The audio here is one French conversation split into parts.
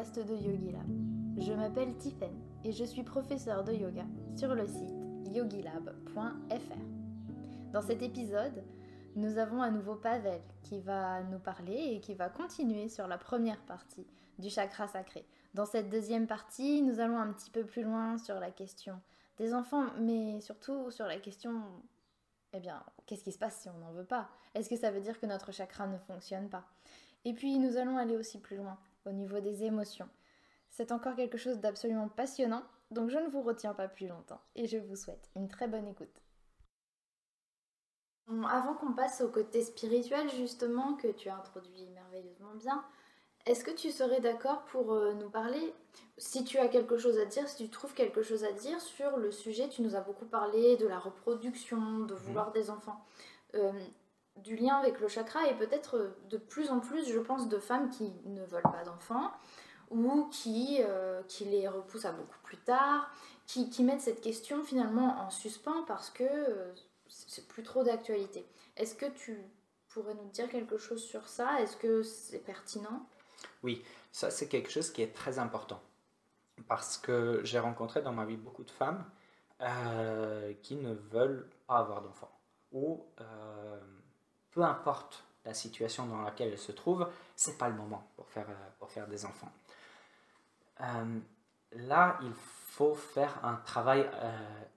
de Yogilab. Je m'appelle Tiffen et je suis professeure de yoga sur le site yogilab.fr. Dans cet épisode, nous avons à nouveau Pavel qui va nous parler et qui va continuer sur la première partie du chakra sacré. Dans cette deuxième partie, nous allons un petit peu plus loin sur la question des enfants, mais surtout sur la question, eh bien, qu'est-ce qui se passe si on n'en veut pas? Est-ce que ça veut dire que notre chakra ne fonctionne pas? Et puis, nous allons aller aussi plus loin au niveau des émotions. C'est encore quelque chose d'absolument passionnant, donc je ne vous retiens pas plus longtemps et je vous souhaite une très bonne écoute. Avant qu'on passe au côté spirituel justement que tu as introduit merveilleusement bien, est-ce que tu serais d'accord pour euh, nous parler, si tu as quelque chose à dire, si tu trouves quelque chose à dire sur le sujet, tu nous as beaucoup parlé de la reproduction, de vouloir mhm. des enfants, euh, du lien avec le chakra et peut-être euh, de plus en plus, je pense, de femmes qui ne veulent pas d'enfants ou qui, qui les repoussent à beaucoup plus tard, qui, qui, mettent cette question finalement en suspens parce que c'est plus trop d'actualité. Est-ce que tu pourrais nous dire quelque chose sur ça? Est-ce que c'est pertinent? Oui, ça c'est quelque chose qui est très important. Parce que j'ai rencontré dans ma vie beaucoup de femmes euh, qui ne veulent pas avoir d'enfants. Ou euh, peu importe la situation dans laquelle elles se trouvent, c'est pas le moment pour faire, euh, pour faire des enfants. là, il faut faire un travail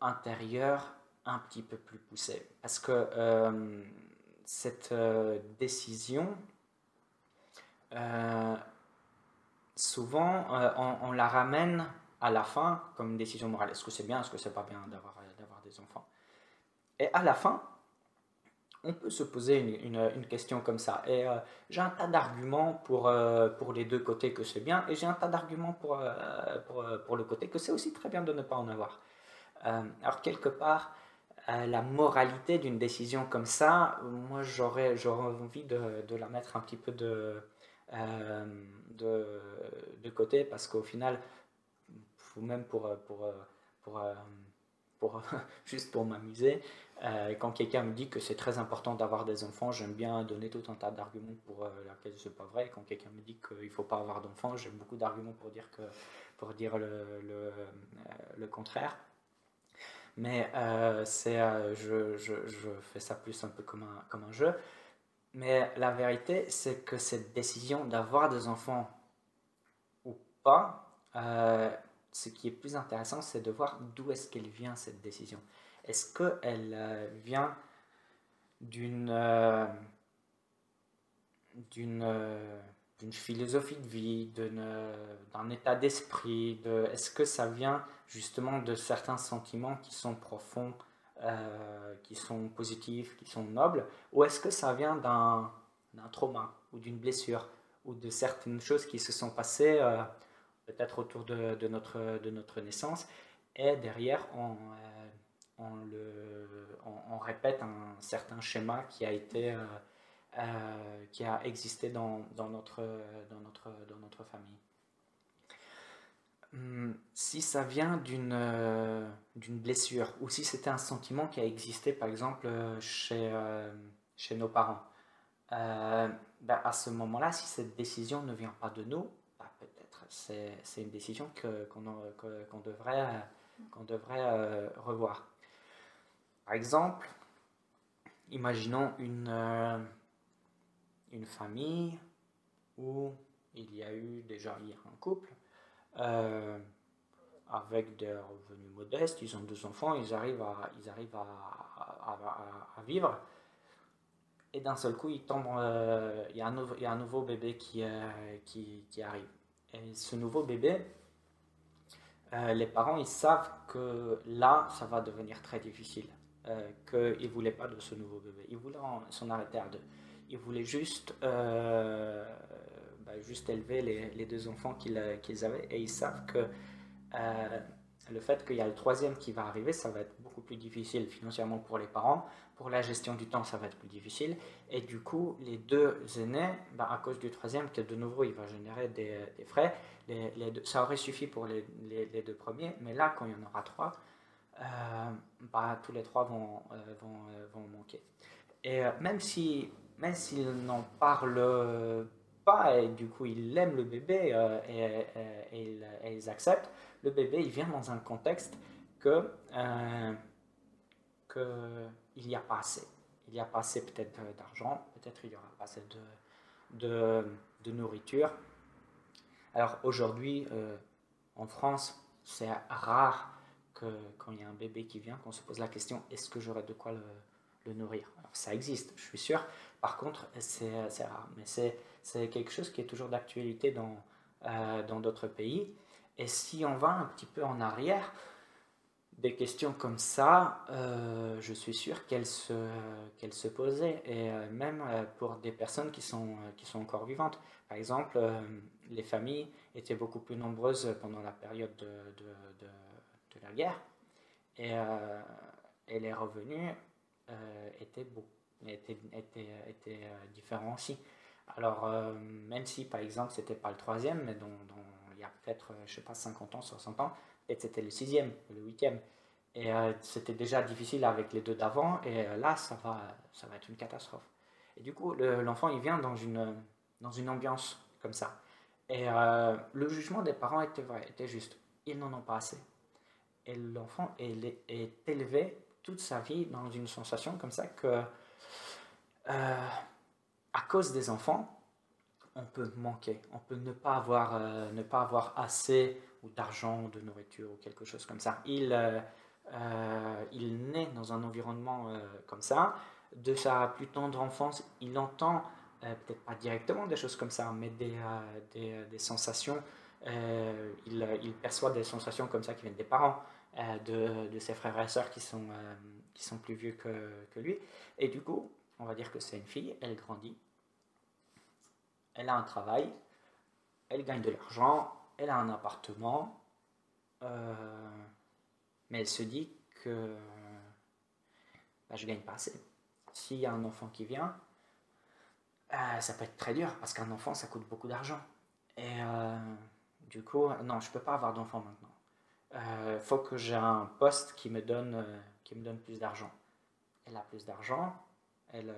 intérieur un petit peu plus poussé. Parce que cette décision, euh, souvent, euh, on, la ramène à la fin comme une décision morale. Est-ce que c'est bien, est-ce que c'est pas bien d'avoir des enfants? Et à la fin, on peut se poser une, une, question comme ça. Et euh, j'ai un tas d'arguments pour, pour les deux côtés que c'est bien, et j'ai un tas d'arguments pour, pour, pour, le côté que c'est aussi très bien de ne pas en avoir. alors, quelque part, la moralité d'une décision comme ça, moi j'aurais, j'aurais envie de, de, la mettre un petit peu de, euh, de, côté parce qu'au final, même pour, pour, pour juste pour m'amuser, euh, quand quelqu'un me dit que c'est très important d'avoir des enfants, j'aime bien donner tout un tas d'arguments pour euh, laquelle ce n'est pas vrai. Quand quelqu'un me dit qu'il ne faut pas avoir d'enfants, j'ai beaucoup d'arguments pour dire, dire le, contraire. Mais c'est, je, je, fais ça plus un peu comme un, jeu. Mais la vérité, c'est que cette décision d'avoir des enfants ou pas, euh, ce qui est plus intéressant, c'est de voir d'où est-ce qu'elle vient, cette décision. Est-ce qu'elle euh, vient d'une euh, d'une philosophie de vie, d'un état d'esprit Est-ce que ça vient justement de certains sentiments qui sont profonds euh, qui sont positifs, qui sont nobles, ou est-ce que ça vient d'un trauma ou d'une blessure ou de certaines choses qui se sont passées euh, peut-être autour de, notre, naissance et derrière on, euh, on, répète un certain schéma qui a été qui a existé dans, notre, famille. Hmm, si ça vient d'une euh, blessure ou si c'était un sentiment qui a existé par exemple euh, chez, euh, nos parents, ben, à ce moment-là, si cette décision ne vient pas de nous, c'est une décision qu'on devrait, devrait revoir. Par exemple, imaginons une, une famille où il y a eu déjà un couple euh, avec des revenus modestes, ils ont deux enfants, ils arrivent à, ils arrivent à, vivre. Et d'un seul coup, il tombe, euh, il, y a un nouveau, y a un nouveau bébé euh, qui, qui, arrive. Et ce nouveau bébé, les parents, ils savent que là, ça va devenir très difficile. qu'ils ne voulaient pas de ce nouveau bébé. Ils voulaient s'en arrêter à deux. Ils voulaient juste juste élever les, les deux enfants qu'ils avaient et ils savent que euh, le fait qu'il y a le troisième qui va arriver, ça va être beaucoup plus difficile financièrement pour les parents. Pour la gestion du temps, ça va être plus difficile. Et du coup, les deux aînés, bah, à cause du troisième, que de nouveau, il va générer des, frais, les, les deux, ça aurait suffi pour les, les, deux premiers. Mais là, quand il y en aura trois, euh, bah, tous les trois vont, euh, vont, vont manquer. Et même si même s'ils n'en parlent pas, et du coup ils aiment le bébé et, et, ils, acceptent, le bébé il vient dans un contexte que, que il n'y a pas assez. Il n'y a pas assez peut-être d'argent, peut-être il n'y aura pas assez de, de, de nourriture. Alors aujourd'hui, en France, c'est rare que quand il y a un bébé qui vient, qu'on se pose la question est-ce que j'aurai de quoi le, nourrir? Alors ça existe, je suis sûr. Par contre, c'est rare. Mais c'est quelque chose qui est toujours d'actualité dans euh, dans d'autres pays. Et si on va un petit peu en arrière, des questions comme ça, euh, je suis sûr qu'elles se, posaient, et euh, même pour des personnes qui sont, encore vivantes. Par exemple, les familles étaient beaucoup plus nombreuses pendant la période de, la guerre. Et, et les revenus étaient, beaux, étaient, étaient euh, différents aussi. Alors, même si par exemple c'était pas le troisième, mais dont, il y a peut-être, je sais pas, 50 ans, 60 ans, et c'était le sixième, le huitième. Et c'était déjà difficile avec les deux d'avant, et là, ça va, ça va être une catastrophe. Et du coup, l'enfant, il vient dans une, dans une ambiance comme ça. Et euh, le jugement des parents était vrai, était juste. Ils n'en ont pas assez. Et l'enfant est, élevé toute sa vie dans une sensation comme ça que, euh, à cause des enfants, on peut manquer, on peut ne pas avoir, euh, ne pas avoir assez ou d'argent, de nourriture ou quelque chose comme ça. Il, il naît dans un environnement comme ça. De sa plus tendre enfance, il entend euh, peut-être pas directement des choses comme ça, mais des, euh, des, euh, des sensations. il, il, perçoit des sensations comme ça qui viennent des parents, de, de, ses frères et sœurs qui sont, qui sont plus vieux que, lui. Et du coup, on va dire que c'est une fille, elle grandit, elle a un travail, elle gagne de l'argent, elle a un appartement, mais elle se dit que bah, je gagne pas assez. S'il y a un enfant qui vient, euh, ça peut être très dur parce qu'un enfant, ça coûte beaucoup d'argent. Et euh, du coup, non, je peux pas avoir d'enfant maintenant. Il euh, faut que j'ai un poste qui me donne, qui me donne plus d'argent. Elle a plus d'argent, elle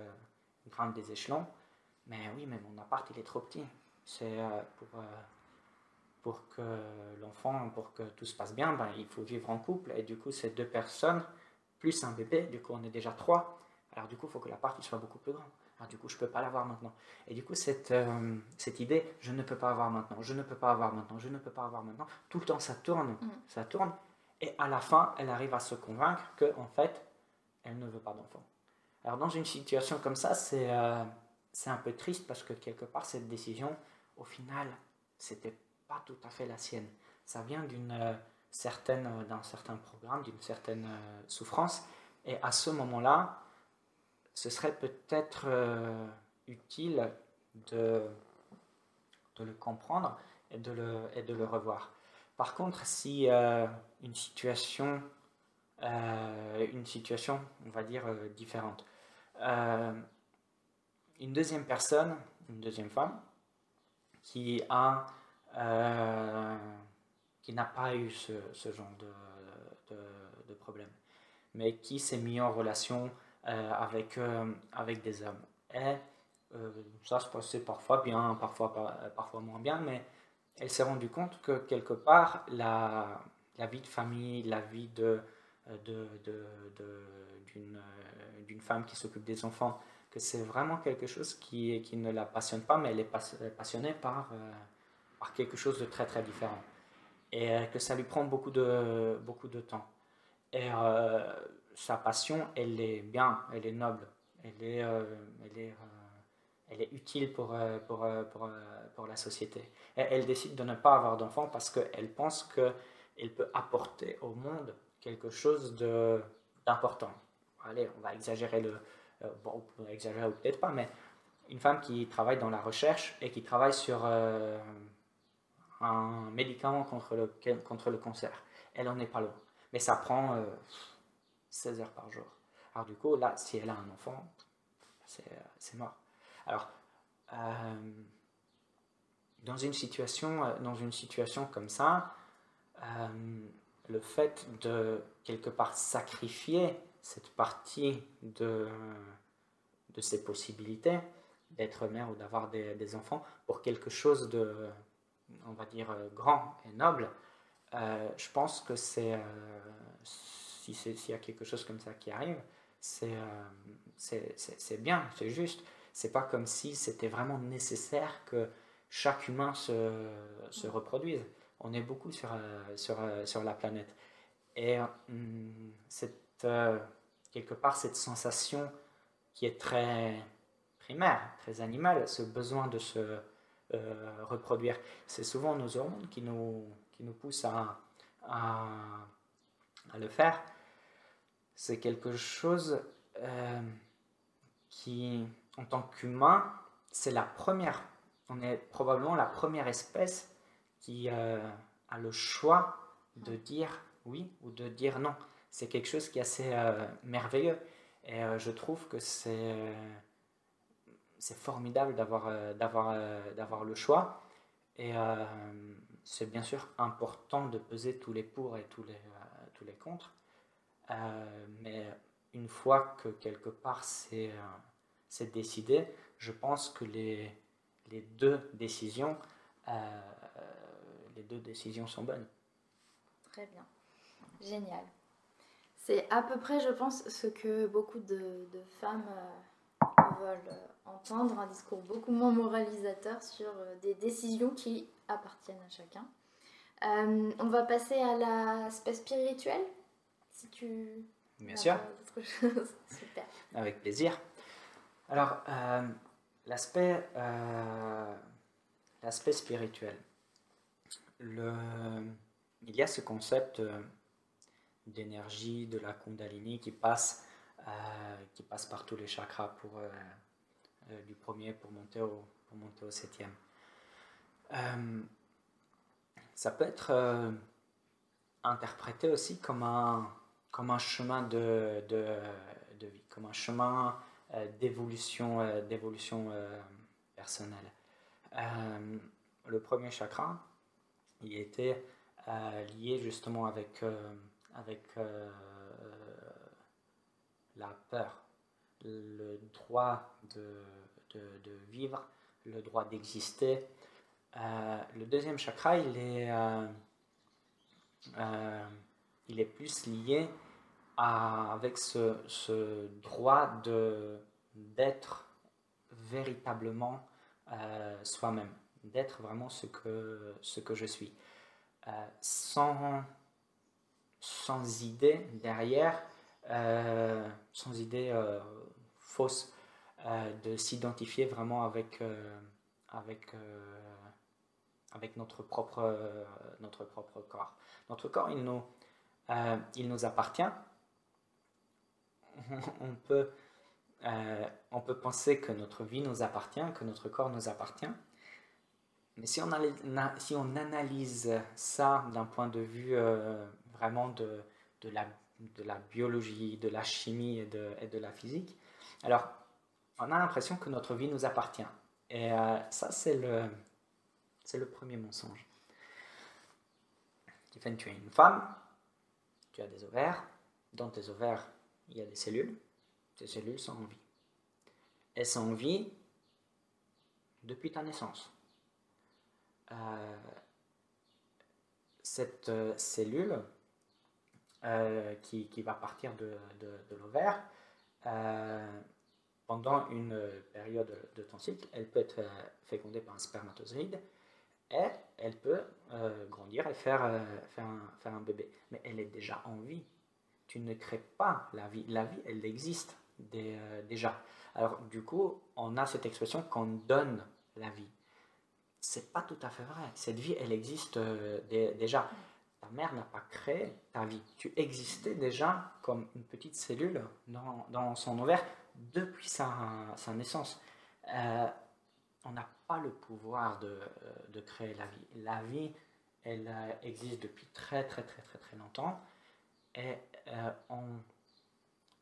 grimpe des échelons, mais oui, mais mon appart, il est trop petit. C'est pour, pour que l'enfant, pour que tout se passe bien, ben, il faut vivre en couple. Et du coup, c'est deux personnes, plus un bébé, du coup, on est déjà trois. Alors du coup, il faut que l'appart soit beaucoup plus grand. Ah, du coup, je ne peux pas l'avoir maintenant. Et du coup, cette, euh, cette idée, je ne peux pas avoir maintenant, je ne peux pas avoir maintenant, je ne peux pas avoir maintenant, tout le temps, ça tourne, mm. ça tourne. Et à la fin, elle arrive à se convaincre que en fait, elle ne veut pas d'enfant. Alors, dans une situation comme ça, c'est euh, un peu triste parce que quelque part, cette décision, au final, c'était pas tout à fait la sienne. Ça vient d'une euh, certaine, d'un certain programme, d'une certaine souffrance. Et à ce moment-là, ce serait peut-être euh, utile de, de le comprendre et de le, et de le revoir. Par contre, si euh, une situation, euh, une situation, on va dire, différente, une deuxième personne, une deuxième femme, qui a qui n'a pas eu ce, genre de, problème, mais qui s'est mis en relation euh, avec, euh, avec des hommes. Et euh, ça se passait parfois bien, parfois, parfois moins bien, mais elle s'est rendue compte que quelque part, la, vie de famille, la vie de, de, d'une, femme qui s'occupe des enfants, que c'est vraiment quelque chose qui, ne la passionne pas, mais elle est passionnée par, par quelque chose de très très différent. Et que ça lui prend beaucoup de, beaucoup de temps. Et sa passion, elle est bien, elle est noble, elle est, euh, euh, elle est utile pour, euh, pour, pour, pour, la société. Elle décide de ne pas avoir d'enfant parce qu'elle pense qu'elle peut apporter au monde quelque chose d'important. Allez, on va exagérer le... bon, on peut exagérer ou peut-être pas, mais une femme qui travaille dans la recherche et qui travaille sur un médicament contre le, contre le cancer. Elle en est pas loin. Mais ça prend 16 heures par jour. Alors du coup, là, si elle a un enfant, c'est mort. Alors, euh, dans, une situation, euh, dans une situation comme ça, euh, le fait de quelque part sacrifier cette partie de, de ses possibilités d'être mère ou d'avoir des, enfants pour quelque chose de, on va dire, grand et noble, je pense que c'est, si s'il y a quelque chose comme ça qui arrive, c'est, c'est, bien, c'est juste. C'est pas comme si c'était vraiment nécessaire que chaque humain se, se reproduise. On est beaucoup sur, sur, sur la planète. Et hum, cette, quelque part, cette sensation qui est très primaire, très animale, ce besoin de se euh, reproduire. C'est souvent nos hormones qui nous, qui nous poussent à, à, le faire. C'est quelque chose euh, qui, en tant qu'humain, c'est la première, on est probablement la première espèce qui euh, a le choix de dire oui ou de dire non. C'est quelque chose qui est assez merveilleux. Et je trouve que c'est c'est formidable d'avoir euh, d'avoir euh, d'avoir le choix. Et euh, c'est bien sûr important de peser tous les pour et tous les, tous les contre. mais une fois que quelque part c'est c'est décidé, je pense que les, les deux décisions les deux décisions sont bonnes. Très bien. Génial. C'est à peu près, je pense, ce que beaucoup de, de femmes veulent entendre un discours beaucoup moins moralisateur sur euh, des décisions qui appartiennent à chacun. Euh, on va passer à l'aspect spirituel, si tu... Bien sûr. Super. Avec plaisir. Alors, euh, l'aspect l'aspect spirituel. Le, il y a ce concept d'énergie, de la Kundalini qui passe, qui passe par tous les chakras pour euh, du premier pour monter au, pour monter au septième. Euh, ça peut être euh, interprété aussi comme un, comme un chemin de, vie, comme un chemin d'évolution, d'évolution personnelle. le premier chakra, il était lié justement avec, la peur, le droit de, vivre, le droit d'exister. Euh, le deuxième chakra, il est, euh, euh, il est plus lié avec ce, droit de, d'être véritablement soi-même, d'être vraiment ce que, ce que je suis. sans, sans idée derrière, sans idée fausse euh, de s'identifier vraiment avec, euh, avec, euh, avec notre, propre, notre propre corps. Notre corps, il nous, il nous appartient. On, peut, on peut penser que notre vie nous appartient, que notre corps nous appartient. Mais si on, analyse ça d'un point de vue vraiment de, la, biologie, de la chimie et de, la physique, alors on a l'impression que notre vie nous appartient. Et euh, ça, c'est le, c'est le premier mensonge. tu es une femme, tu as des ovaires, dans tes ovaires, il y a des cellules, ces cellules sont en vie. Elles sont en vie depuis ta naissance. Euh, cette euh, cellule qui, qui, va partir de, l'ovaire, pendant une euh, période de ton cycle, elle peut être euh, fécondée par un spermatozoïde et elle peut euh, grandir et faire, faire, faire, un, bébé. Mais elle est déjà en vie. Tu ne crées pas la vie. La vie, elle existe déjà. Alors, du coup, on a cette expression qu'on donne la vie. C'est pas tout à fait vrai. Cette vie, elle existe déjà. Ta mère n'a pas créé ta vie. Tu existais déjà comme une petite cellule dans, dans son ovaire depuis sa, sa naissance. Euh, on n'a pas le pouvoir de, de, créer la vie. La vie, elle euh, existe depuis très très très très très longtemps. Et euh,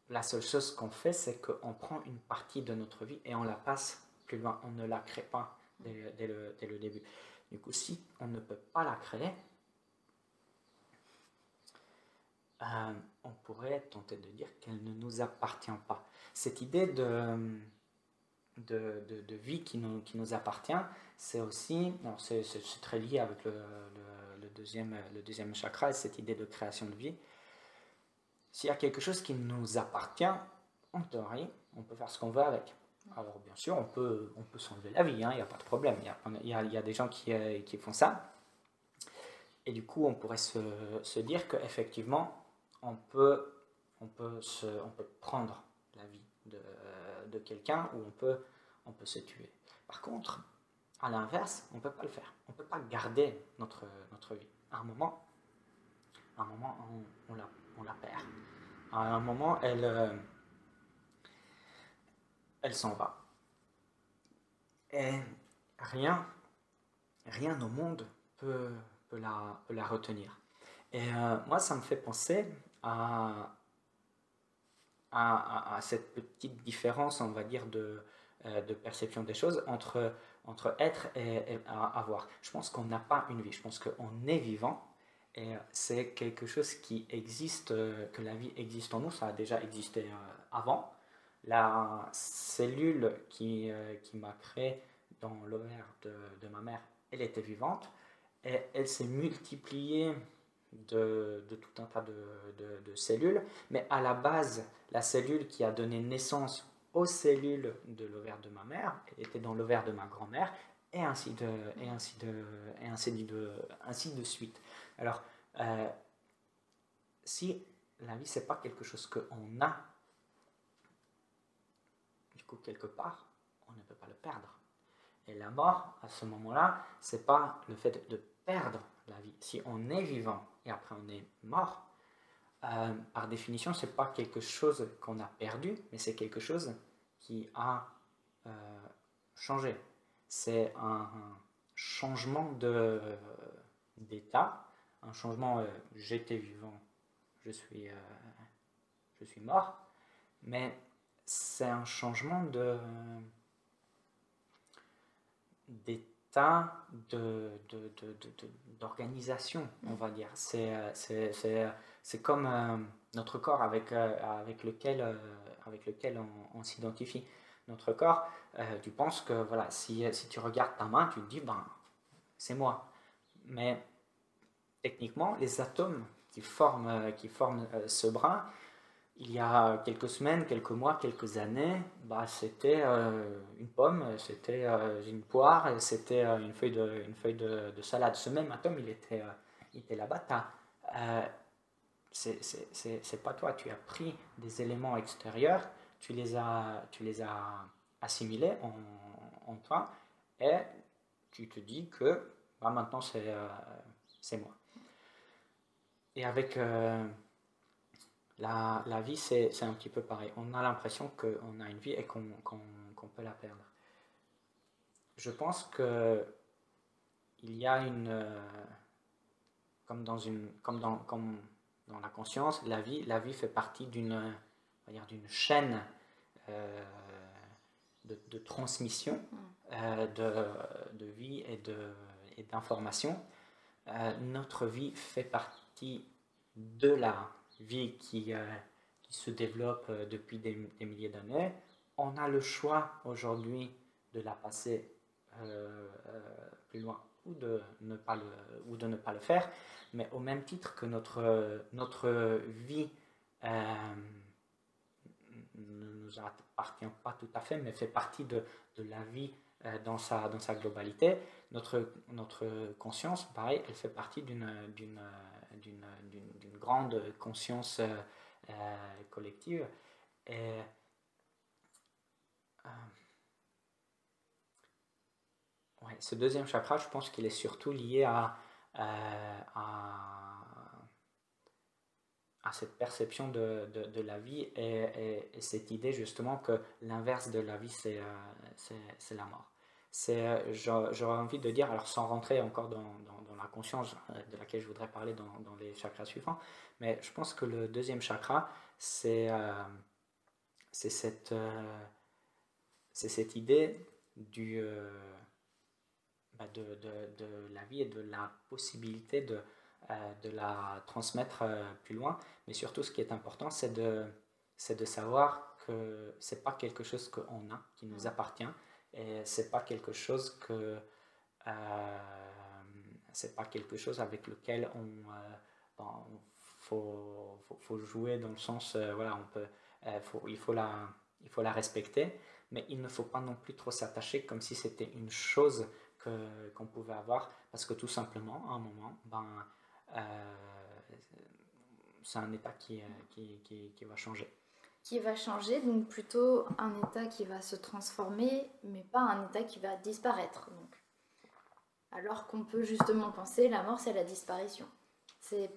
la seule chose qu'on fait, c'est qu'on prend une partie de notre vie et on la passe plus loin. On ne la crée pas dès, le, début. Du coup, si on ne peut pas la créer, on pourrait tenter de dire qu'elle ne nous appartient pas cette idée de, vie qui nous, appartient, c'est aussi, c'est très lié avec le, deuxième, le deuxième chakra et cette idée de création de vie. S'il y a quelque chose qui nous appartient, en théorie, on peut faire ce qu'on veut avec. Alors bien sûr, on peut, on peut s'enlever la vie, il hein, n'y a pas de problème. Il y a, des gens qui, euh, qui, font ça. Et du coup, on pourrait se, dire qu'effectivement, on peut, on, peut on peut prendre la vie de, de quelqu'un ou on peut, on peut se tuer. Par contre, à l'inverse, on ne peut pas le faire. On ne peut pas garder notre, notre vie. À un moment, à un moment on, la, on la perd. À un moment, elle, euh, elle s'en va. Et rien, rien au monde peut, peut, la, peut la, retenir. Et euh, moi, ça me fait penser à, à, cette petite différence, on va dire, de, euh, de perception des choses entre, entre être et, avoir. Je pense qu'on n'a pas une vie, je pense qu'on est vivant. Et c'est quelque chose qui existe, euh, que la vie existe en nous, ça a déjà existé euh, avant. La cellule qui, qui m'a créé dans l'ovaire de, ma mère, elle était vivante et elle s'est multipliée de, tout un tas de, cellules, mais à la base, la cellule qui a donné naissance aux cellules de l'ovaire de ma mère était dans l'ovaire de ma grand-mère, et ainsi de, et ainsi de, et ainsi de, ainsi de suite. Alors, euh, si la vie, c'est pas quelque chose qu'on a, du coup, quelque part, on ne peut pas le perdre. Et la mort, à ce moment-là, c'est pas le fait de perdre la vie. Si on est vivant et après on est mort, euh, par définition, ce n'est pas quelque chose qu'on a perdu, mais c'est quelque chose qui a euh, changé. C'est un, changement d'état, un changement euh, j'étais vivant, je suis, je suis mort, mais c'est un changement de d'état d'organisation, de, de, on va dire. C'est comme euh, notre corps avec, euh, avec lequel, euh, avec lequel on, s'identifie. Notre corps, tu penses que voilà, si, si, tu regardes ta main, tu te dis, ben, c'est moi. Mais techniquement, les atomes qui forment, qui forment ce bras, il y a quelques semaines, quelques mois, quelques années, bah, c'était euh, une pomme, c'était euh, une poire, c'était euh, une feuille, de, une feuille de, de, salade. Ce même atome, il était, il était là-bas. c'est pas toi, tu as pris des éléments extérieurs, tu les as, tu les as assimilés en, en toi, et tu te dis que bah, maintenant c'est moi. Et avec la, la vie, c'est un petit peu pareil. On a l'impression qu'on a une vie et qu'on peut la perdre. Je pense que il y a une. Euh, comme, dans une, comme, dans, comme dans la conscience, la vie, la vie fait partie d'une d'une chaîne euh, de, de, transmission mm. euh, de, de, vie et d'information. notre vie fait partie de la vie qui, euh, qui se développe euh, depuis des, milliers d'années, on a le choix aujourd'hui de la passer euh, plus loin ou de, ne pas le, ou de ne pas le faire, mais au même titre que notre, notre vie ne nous appartient pas tout à fait, mais fait partie de, de la vie dans, sa, dans sa globalité, notre, notre conscience, pareil, elle fait partie d'une d'une grande conscience euh, euh, collective. Et, euh, ce deuxième chakra, je pense qu'il est surtout lié à, cette perception de, la vie et, cette idée justement que l'inverse de la vie, c'est la mort c'est, j'aurais envie de dire, alors sans rentrer encore dans, dans, la conscience euh, de laquelle je voudrais parler dans, dans, les chakras suivants, mais je pense que le deuxième chakra, c'est, euh, cette, euh, cette idée du, bah de, de, de, la vie et de la possibilité de, de la transmettre plus loin, mais surtout ce qui est important, c'est de, de savoir que c'est pas quelque chose qu'on a, qui nous appartient, et c'est pas quelque chose que euh, c'est pas quelque chose avec lequel euh, ben, on- faut, faut, faut jouer dans le sens euh, voilà on peut il faut la il faut la respecter mais il ne faut pas non plus trop s'attacher comme si c'était une chose que qu'on pouvait avoir parce que tout simplement à un moment ben c'est un état qui, qui, qui va changer Qui va changer, donc plutôt un état qui va se transformer, mais pas un état qui va disparaître. Donc. Alors qu'on peut justement penser la mort, c'est la disparition. C'est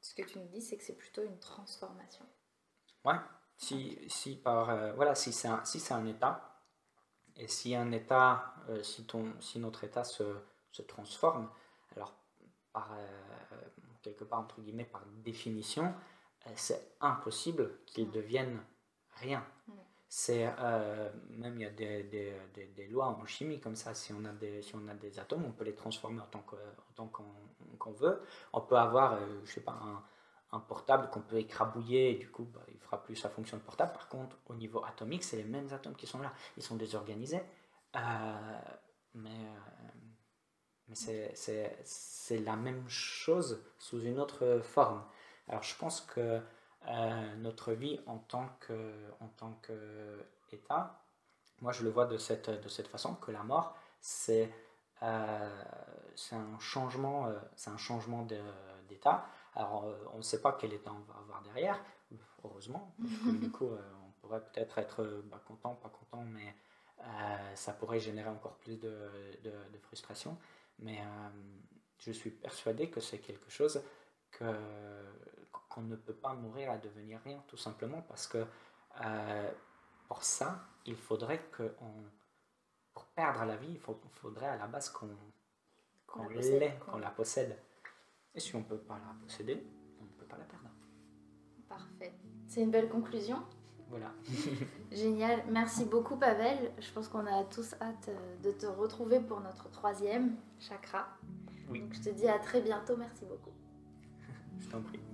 ce que tu nous dis, c'est que c'est plutôt une transformation. Ouais, si, si, par, euh, voilà, si c'est un, si c'est un état, et si un état, euh, si, ton, si notre état se, se transforme, alors par, euh, quelque part, entre guillemets, par définition, c'est impossible qu'il Mm. devienne rien. C'est, euh, même il y a des, des, des, des lois en chimie comme ça, si on, a des, si on a des atomes, on peut les transformer en tant que- en tant qu'on veut. On peut avoir, euh, je sais pas, un, un portable qu'on peut écrabouiller et du coup bah, il fera plus sa fonction de portable. Par contre, au niveau atomique, c'est les mêmes atomes qui sont là. Ils sont désorganisés, euh, mais, euh, mais c'est la même chose sous une autre forme. Alors je pense que euh, notre vie en tant qu'État, moi je le vois de cette, de cette façon, que la mort, c'est euh, un changement, euh, un changement d'état. Alors, euh, on ne sait pas quel état on va avoir derrière, heureusement, du coup, euh, on pourrait peut-être être, content, pas content, mais ça pourrait générer encore plus de, de- de frustration. Mais je suis persuadé que c'est quelque chose que qu'on ne peut pas mourir à devenir rien, tout simplement parce que euh, pour ça, il faudrait que on- pour perdre la vie, il faut- faudrait à la base qu'on qu'on l'ait, qu'on- la possède. Et si on ne peut pas la posséder, on ne peut pas la perdre. Parfait. C'est une belle conclusion. Voilà. Génial. Merci beaucoup, Pavel. Je pense qu'on a tous hâte euh, de te retrouver pour notre troisième chakra. Oui. Donc, je te dis à très bientôt. Merci beaucoup. Je t'en.